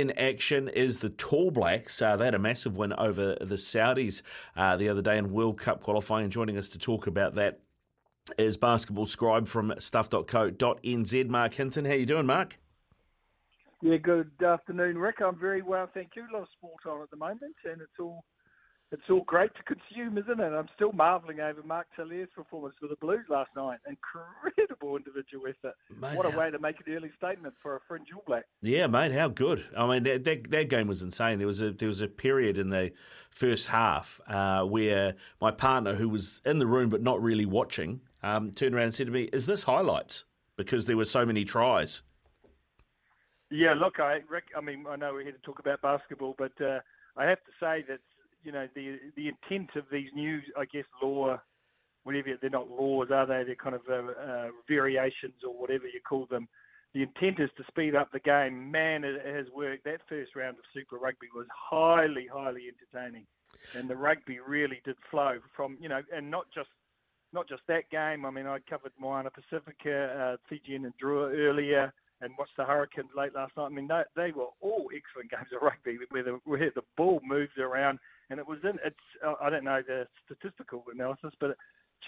in action is the Tall Blacks. Uh, they had a massive win over the Saudis uh, the other day in World Cup qualifying. Joining us to talk about that is basketball scribe from stuff.co.nz, Marc Hinton. How are you doing, Marc? Yeah, good afternoon, Rick. I'm very well, thank you. A lot of sport on at the moment, and it's all it's all great to consume, isn't it? I'm still marvelling over Mark Tele'a's performance for the Blues last night. Incredible individual effort. Mate, what a way to make an early statement for a fringe All Black. Yeah, mate, how good. I mean, that, that, that game was insane. There was a there was a period in the first half uh, where my partner, who was in the room but not really watching, um, turned around and said to me, "Is this highlights?" Because there were so many tries. Yeah, look, I, Rick. I mean, I know we're here to talk about basketball, but uh, I have to say that you know the the intent of these new, I guess, law, whatever they're not laws, are they? They're kind of uh, uh, variations or whatever you call them. The intent is to speed up the game. Man, it has worked. That first round of Super Rugby was highly, highly entertaining, and the rugby really did flow from you know, and not just not just that game. I mean, I covered Moana Pacifica, uh, Fijian and Drua earlier and watched the Hurricanes late last night. I mean, they, they were all excellent games of rugby where the, where the ball moves around and it was in it's uh, I don't know the statistical analysis, but it,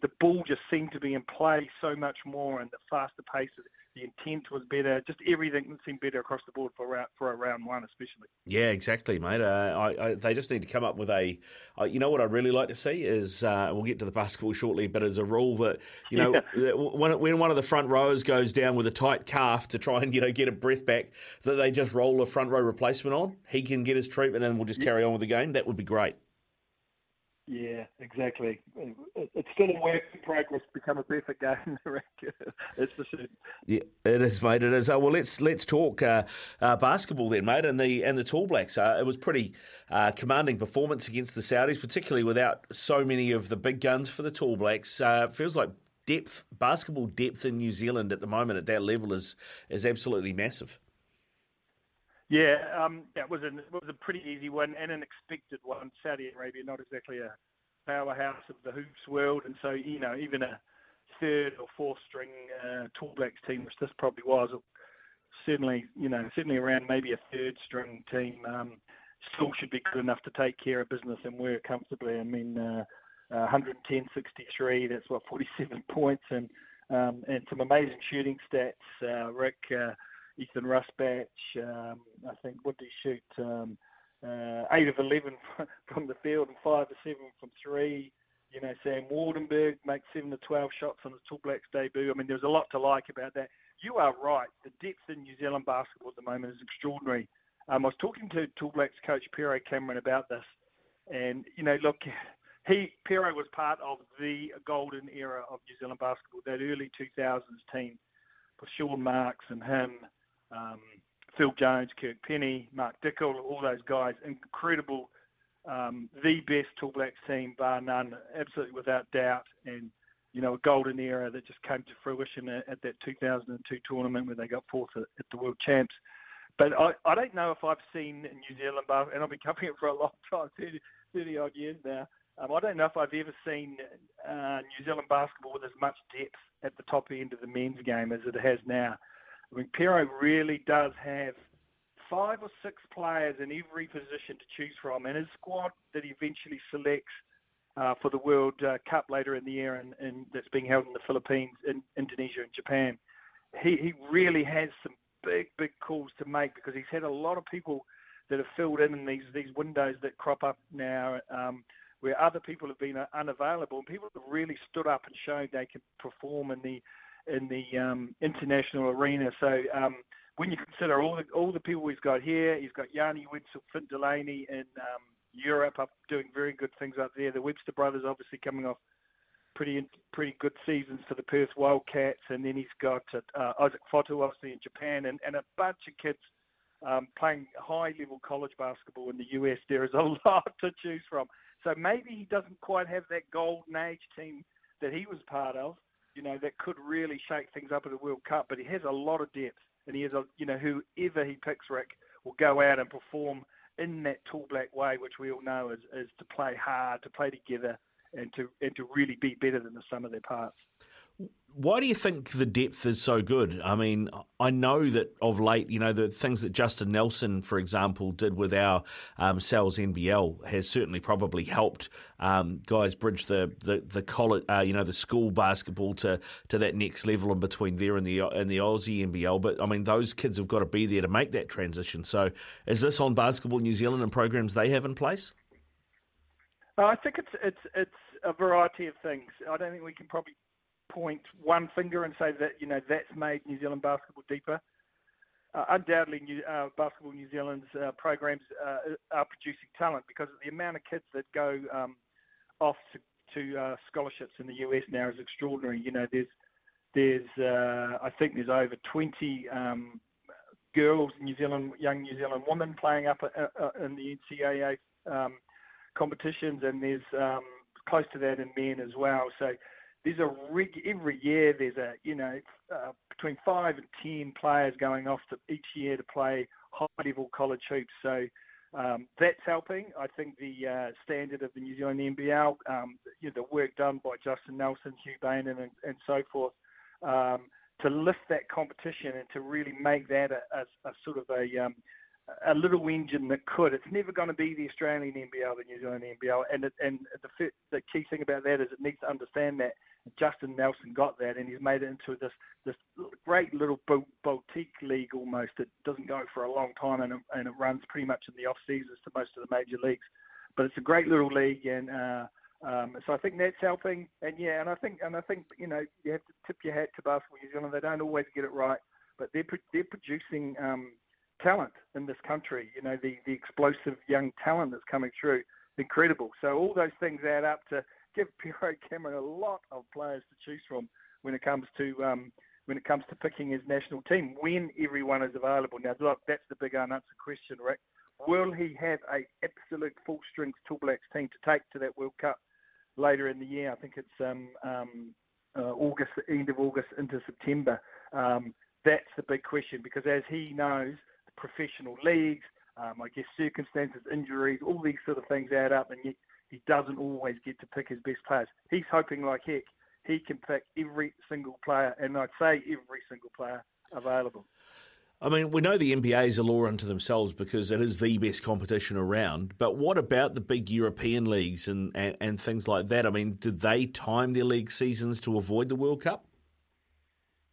the ball just seemed to be in play so much more, and the faster pace, the intent was better. Just everything seemed better across the board for round, for a round one, especially. Yeah, exactly, mate. Uh, I, I, they just need to come up with a. Uh, you know what I'd really like to see is uh, we'll get to the basketball shortly, but as a rule that you know yeah. when when one of the front rowers goes down with a tight calf to try and you know get a breath back, that they just roll a front row replacement on. He can get his treatment, and we'll just carry on with the game. That would be great. Yeah, exactly. It's still a work in progress become a perfect game. it's for certain. Yeah, it is, mate. It is. Uh, well, let's let's talk uh, uh, basketball then, mate. And the and the Tall Blacks. Uh, it was pretty uh, commanding performance against the Saudis, particularly without so many of the big guns for the Tall Blacks. Uh, feels like depth, basketball depth in New Zealand at the moment at that level is is absolutely massive. Yeah, um, it was a it was a pretty easy one and an expected one. Saudi Arabia, not exactly a powerhouse of the hoops world, and so you know even a third or fourth string uh, Tall Blacks team, which this probably was, certainly you know certainly around maybe a third string team, um, still should be good enough to take care of business and work comfortably. I mean, uh, uh, 110-63, that's what 47 points and um, and some amazing shooting stats. Uh, Rick. Uh, Ethan Rusbatch. Um, I think what did he shoot? Um, uh, eight of eleven from the field and five of seven from three. You know, Sam Waardenburg makes seven to twelve shots on his Tall Blacks debut. I mean, there's a lot to like about that. You are right. The depth in New Zealand basketball at the moment is extraordinary. Um, I was talking to Tall Blacks coach Pero Cameron about this, and you know, look, he Pero was part of the golden era of New Zealand basketball, that early 2000s team, with Sean Marks and him, um, Phil Jones, Kirk Penney, Mark Dickel, all those guys, incredible, um, the best Tall Blacks team, bar none, absolutely without doubt, and you know a golden era that just came to fruition at, at that 2002 tournament where they got fourth at, at the World Champs. But I, I don't know if I've seen New Zealand and I've been covering it for a long time, 30, 30 odd years now. Um, I don't know if I've ever seen uh, New Zealand basketball with as much depth at the top end of the men's game as it has now. I mean, Pero really does have five or six players in every position to choose from, and his squad that he eventually selects uh, for the World uh, Cup later in the year, and, and, that's being held in the Philippines, in Indonesia, and Japan. He he really has some big big calls to make because he's had a lot of people that have filled in in these these windows that crop up now. Um, where other people have been unavailable, and people have really stood up and shown they can perform in the in the um, international arena. So um, when you consider all the all the people he's got here, he's got Yanni Wetzell, Finn Delaney in um, Europe up doing very good things up there. The Webster brothers obviously coming off pretty pretty good seasons for the Perth Wildcats, and then he's got uh, Isaac Fotu obviously in Japan, and, and a bunch of kids um, playing high level college basketball in the US. There is a lot to choose from. So maybe he doesn't quite have that golden age team that he was part of, you know, that could really shake things up at the World Cup. But he has a lot of depth, and he has a, you know, whoever he picks, Rick, will go out and perform in that tall black way, which we all know is, is to play hard, to play together, and to and to really be better than the sum of their parts. Why do you think the depth is so good? I mean, I know that of late, you know, the things that Justin Nelson, for example, did with our um, Sal's NBL has certainly probably helped um, guys bridge the the, the college, uh, you know, the school basketball to, to that next level in between there and the and the Aussie NBL. But I mean, those kids have got to be there to make that transition. So, is this on Basketball New Zealand and programs they have in place? I think it's it's it's a variety of things. I don't think we can probably point one finger and say that you know that's made New Zealand basketball deeper. Uh, undoubtedly, New, uh, Basketball New Zealand's uh, programs uh, are producing talent because the amount of kids that go um, off to, to uh, scholarships in the US now is extraordinary. You know, there's there's uh, I think there's over 20 um, girls, New Zealand young New Zealand women playing up in the NCAA um, competitions, and there's um, close to that in men as well. So there's a rig every year. There's a you know uh, between five and ten players going off to each year to play high level college hoops. So um, that's helping. I think the uh, standard of the New Zealand NBL, um, you know, the work done by Justin Nelson, Hugh Bain, and, and so forth, um, to lift that competition and to really make that a, a, a sort of a um, a little engine that could. It's never going to be the Australian NBL, the New Zealand NBL, and it, and the the key thing about that is it needs to understand that Justin Nelson got that, and he's made it into this this great little boutique league almost. It doesn't go for a long time, and it, and it runs pretty much in the off seasons to most of the major leagues. But it's a great little league, and uh, um, so I think that's helping. And yeah, and I think and I think you know you have to tip your hat to Basketball New Zealand. They don't always get it right, but they're they're producing um, talent in this country. You know the the explosive young talent that's coming through, incredible. So all those things add up to give Pero Cameron a lot of players to choose from when it comes to um, when it comes to picking his national team when everyone is available. Now, look, that's the big unanswered question, Rick. Will he have a absolute full strength All Blacks team to take to that World Cup later in the year? I think it's um, um, uh, August, end of August into September. Um, that's the big question because, as he knows, professional leagues, um, I guess circumstances, injuries, all these sort of things add up, and yet he doesn't always get to pick his best players. He's hoping like heck he can pick every single player, and I'd say every single player available. I mean, we know the NBA is a law unto themselves because it is the best competition around. But what about the big European leagues and, and, and things like that? I mean, did they time their league seasons to avoid the World Cup?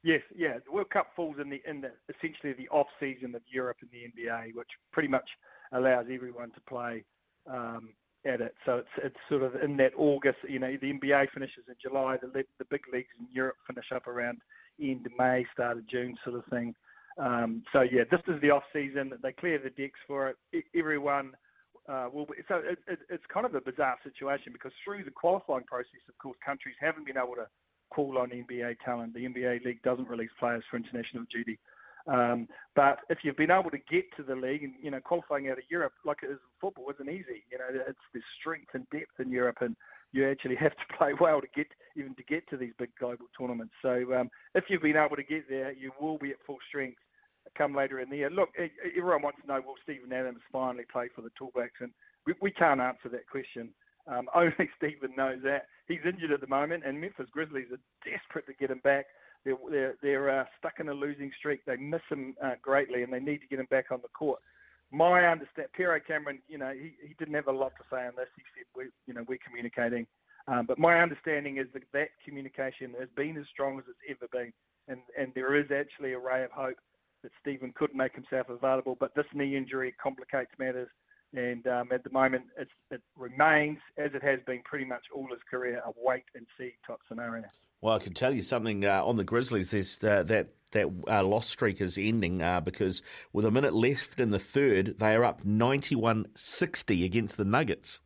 Yes, yeah. The World Cup falls in the in the essentially the off season of Europe and the NBA, which pretty much allows everyone to play um, at it. So it's it's sort of in that August. You know, the NBA finishes in July. The the big leagues in Europe finish up around end of May, start of June, sort of thing. Um, so yeah, this is the off season. That they clear the decks for it. Everyone uh, will. Be, so it, it, it's kind of a bizarre situation because through the qualifying process, of course, countries haven't been able to call on NBA talent. The NBA league doesn't release players for international duty. Um, but if you've been able to get to the league and you know qualifying out of Europe, like it is in football, isn't easy. You know, it's the strength and depth in Europe, and you actually have to play well to get even to get to these big global tournaments. So um, if you've been able to get there, you will be at full strength come later in the year. Look, everyone wants to know will Steven Adams finally play for the Tall Blacks, and we, we can't answer that question. Um, only Steven knows that. He's injured at the moment, and Memphis Grizzlies are desperate to get him back. They're they're, they're uh, stuck in a losing streak. They miss him uh, greatly, and they need to get him back on the court. My understand, Pero Cameron, you know, he, he didn't have a lot to say on this. He said, we, you know, we're communicating. Um, but my understanding is that that communication has been as strong as it's ever been, and and there is actually a ray of hope that Steven could make himself available. But this knee injury complicates matters, and um, at the moment it remains as it has been pretty much all his career a wait and see type scenario. Well, I can tell you something uh, on the Grizzlies. There's uh, that that uh, loss streak is ending uh, because with a minute left in the third, they are up 91-60 against the Nuggets.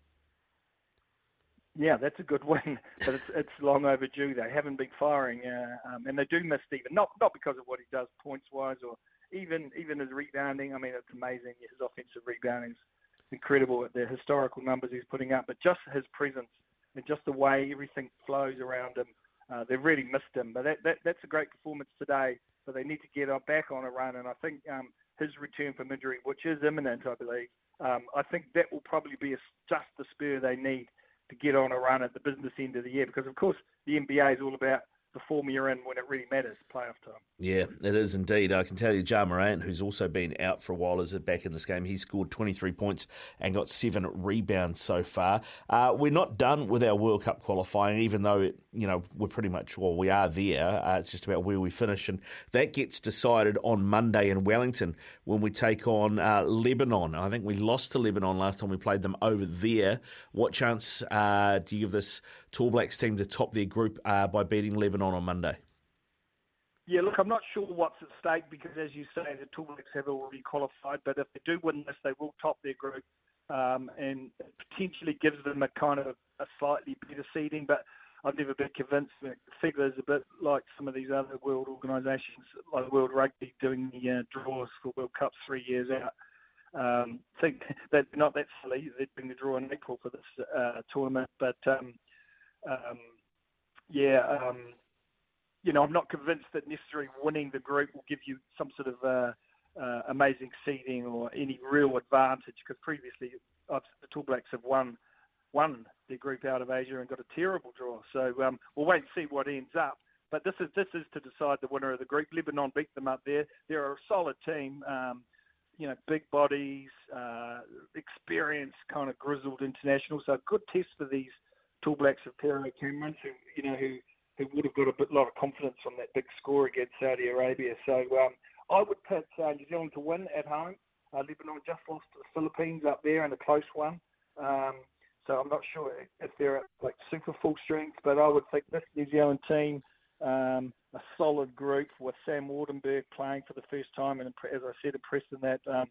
Yeah, that's a good win, but it's it's long overdue. They haven't been firing, uh, um, and they do miss Steven. Not not because of what he does points wise or even even his rebounding. I mean, it's amazing. His offensive rebounding is incredible at the historical numbers he's putting up, but just his presence and just the way everything flows around him uh, they've really missed him. But that, that, that's a great performance today. But they need to get back on a run. And I think um, his return from injury, which is imminent, I believe, um, I think that will probably be a, just the spur they need to get on a run at the business end of the year because, of course, the NBA is all about the form you're in when it really matters, playoff time. Yeah, it is indeed. I can tell you, Ja Morant, who's also been out for a while, is back in this game. He scored 23 points and got seven rebounds so far. Uh, we're not done with our World Cup qualifying, even though it, you know we're pretty much well, we are there. Uh, it's just about where we finish, and that gets decided on Monday in Wellington when we take on uh, Lebanon. I think we lost to Lebanon last time we played them over there. What chance uh, do you give this Tall Blacks team to top their group uh, by beating Lebanon on Monday? Yeah, look, I'm not sure what's at stake because, as you say, the Tall have already qualified. But if they do win this, they will top their group um, and potentially gives them a kind of a slightly better seeding. But I've never been convinced that figures a bit like some of these other world organisations, like World Rugby, doing the uh, draws for World Cups three years out. Um, think that not that silly. They're doing the draw in April for this uh, tournament, but um, um, yeah, um, you know, I'm not convinced that necessarily winning the group will give you some sort of uh, uh, amazing seeding or any real advantage because previously uh, the Tall Blacks have won won their group out of Asia and got a terrible draw. So um, we'll wait and see what ends up. But this is this is to decide the winner of the group. Lebanon beat them up there. They're a solid team. Um, you know, big bodies, uh, experienced, kind of grizzled international. So a good test for these Tall Blacks of Pero Cameron, who you know who who would have got a bit, lot of confidence from that big score against Saudi Arabia. So um, I would pick uh, New Zealand to win at home. Uh, Lebanon just lost to the Philippines up there in a close one. Um, so I'm not sure if they're at like super full strength, but I would think this New Zealand team, um, a solid group with Sam Waardenburg playing for the first time, and as I said, impressed in that um,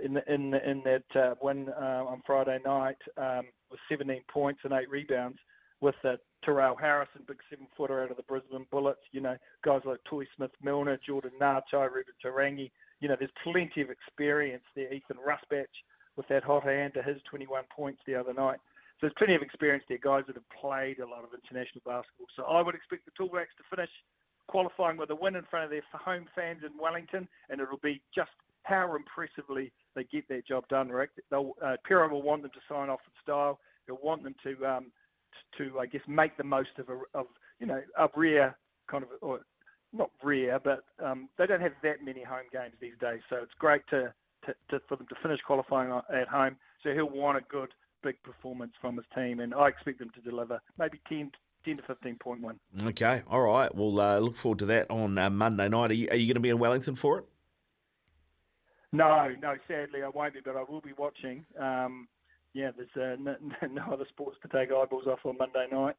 in the, in the, in that uh, win uh, on Friday night um, with 17 points and eight rebounds with uh, Tyrrell Harrison, big seven footer out of the Brisbane Bullets. You know, guys like Toy Smith Milner, Jordan Ngatai, Reuben Te Rangi. You know, there's plenty of experience there. Ethan Rusbatch with that hot hand to his 21 points the other night. So there's plenty of experience there, guys that have played a lot of international basketball. So I would expect the Tall to finish qualifying with a win in front of their home fans in Wellington, and it'll be just how impressively they get their job done, Rick. They'll, uh, will want them to sign off in style. He'll want them to, um, to I guess, make the most of, a, of you know, a rare kind of, or not rare, but um, they don't have that many home games these days. So it's great to, to, to, for them to finish qualifying at home. So he'll want a good, big performance from his team, and I expect them to deliver maybe 10, 10 to 15.1. Okay, all right. We'll uh, look forward to that on uh, Monday night. Are you, are you going to be in Wellington for it? No, no, sadly I won't be, but I will be watching. Um, yeah, there's uh, no, no, other sports to take eyeballs off on Monday night,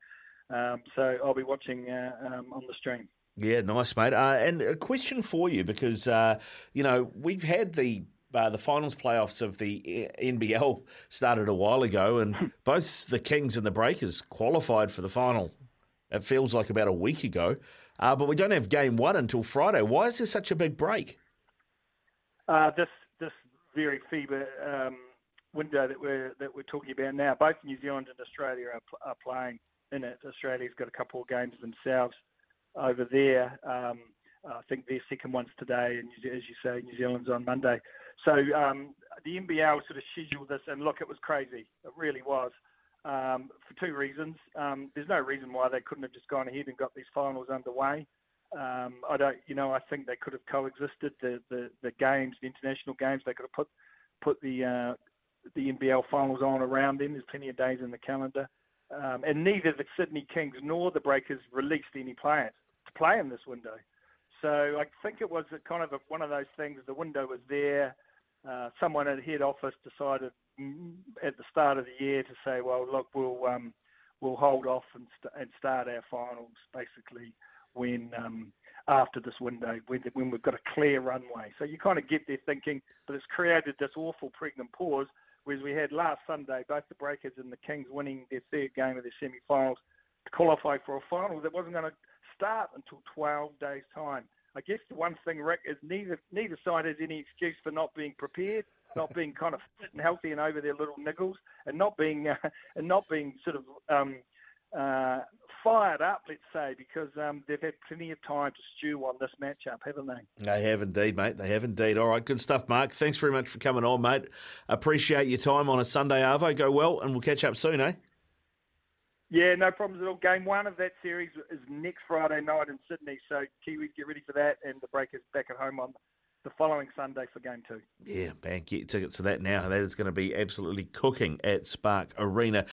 um, so I'll be watching uh, um, on the stream. Yeah, nice, mate. Uh, and a question for you because uh, you know we've had the uh, the finals playoffs of the NBL started a while ago, and both the Kings and the Breakers qualified for the final. It feels like about a week ago, uh, but we don't have game one until Friday. Why is there such a big break? Uh, this this very feeble um, window that we're that we're talking about now, both New Zealand and Australia are, are playing in it. Australia's got a couple of games themselves over there. Um, I think their second one's today, and as you say, New Zealand's on Monday. So um, the NBL sort of scheduled this, and look, it was crazy. It really was. Um, for two reasons. Um, there's no reason why they couldn't have just gone ahead and got these finals underway. Um, I don't, you know, I think they could have coexisted the, the, the games, the international games. They could have put put the uh, the NBL finals on around them. There's plenty of days in the calendar, um, and neither the Sydney Kings nor the Breakers released any players to play in this window. So I think it was kind of a, one of those things. The window was there. Uh, someone at head office decided at the start of the year to say, well, look, we'll um, we'll hold off and, st- and start our finals basically when um, after this window, when, when we've got a clear runway. So you kind of get there thinking, but it's created this awful pregnant pause, whereas we had last Sunday both the Breakers and the Kings winning their third game of the semi-finals to qualify for a final that wasn't going to start until 12 days' time. I guess the one thing, Rick, is neither neither side has any excuse for not being prepared, not being kind of fit and healthy and over their little niggles, and not being uh, and not being sort of um, uh, fired up, let's say, because um, they've had plenty of time to stew on this matchup, haven't they? They have indeed, mate. They have indeed. All right, good stuff, Marc. Thanks very much for coming on, mate. Appreciate your time on a Sunday, Arvo. Go well, and we'll catch up soon, eh? Yeah, no problems at all. Game one of that series is next Friday night in Sydney, so Kiwis get ready for that, and the Breakers back at home on the following Sunday for game two. Yeah, man, get tickets for that now. That is going to be absolutely cooking at Spark Arena.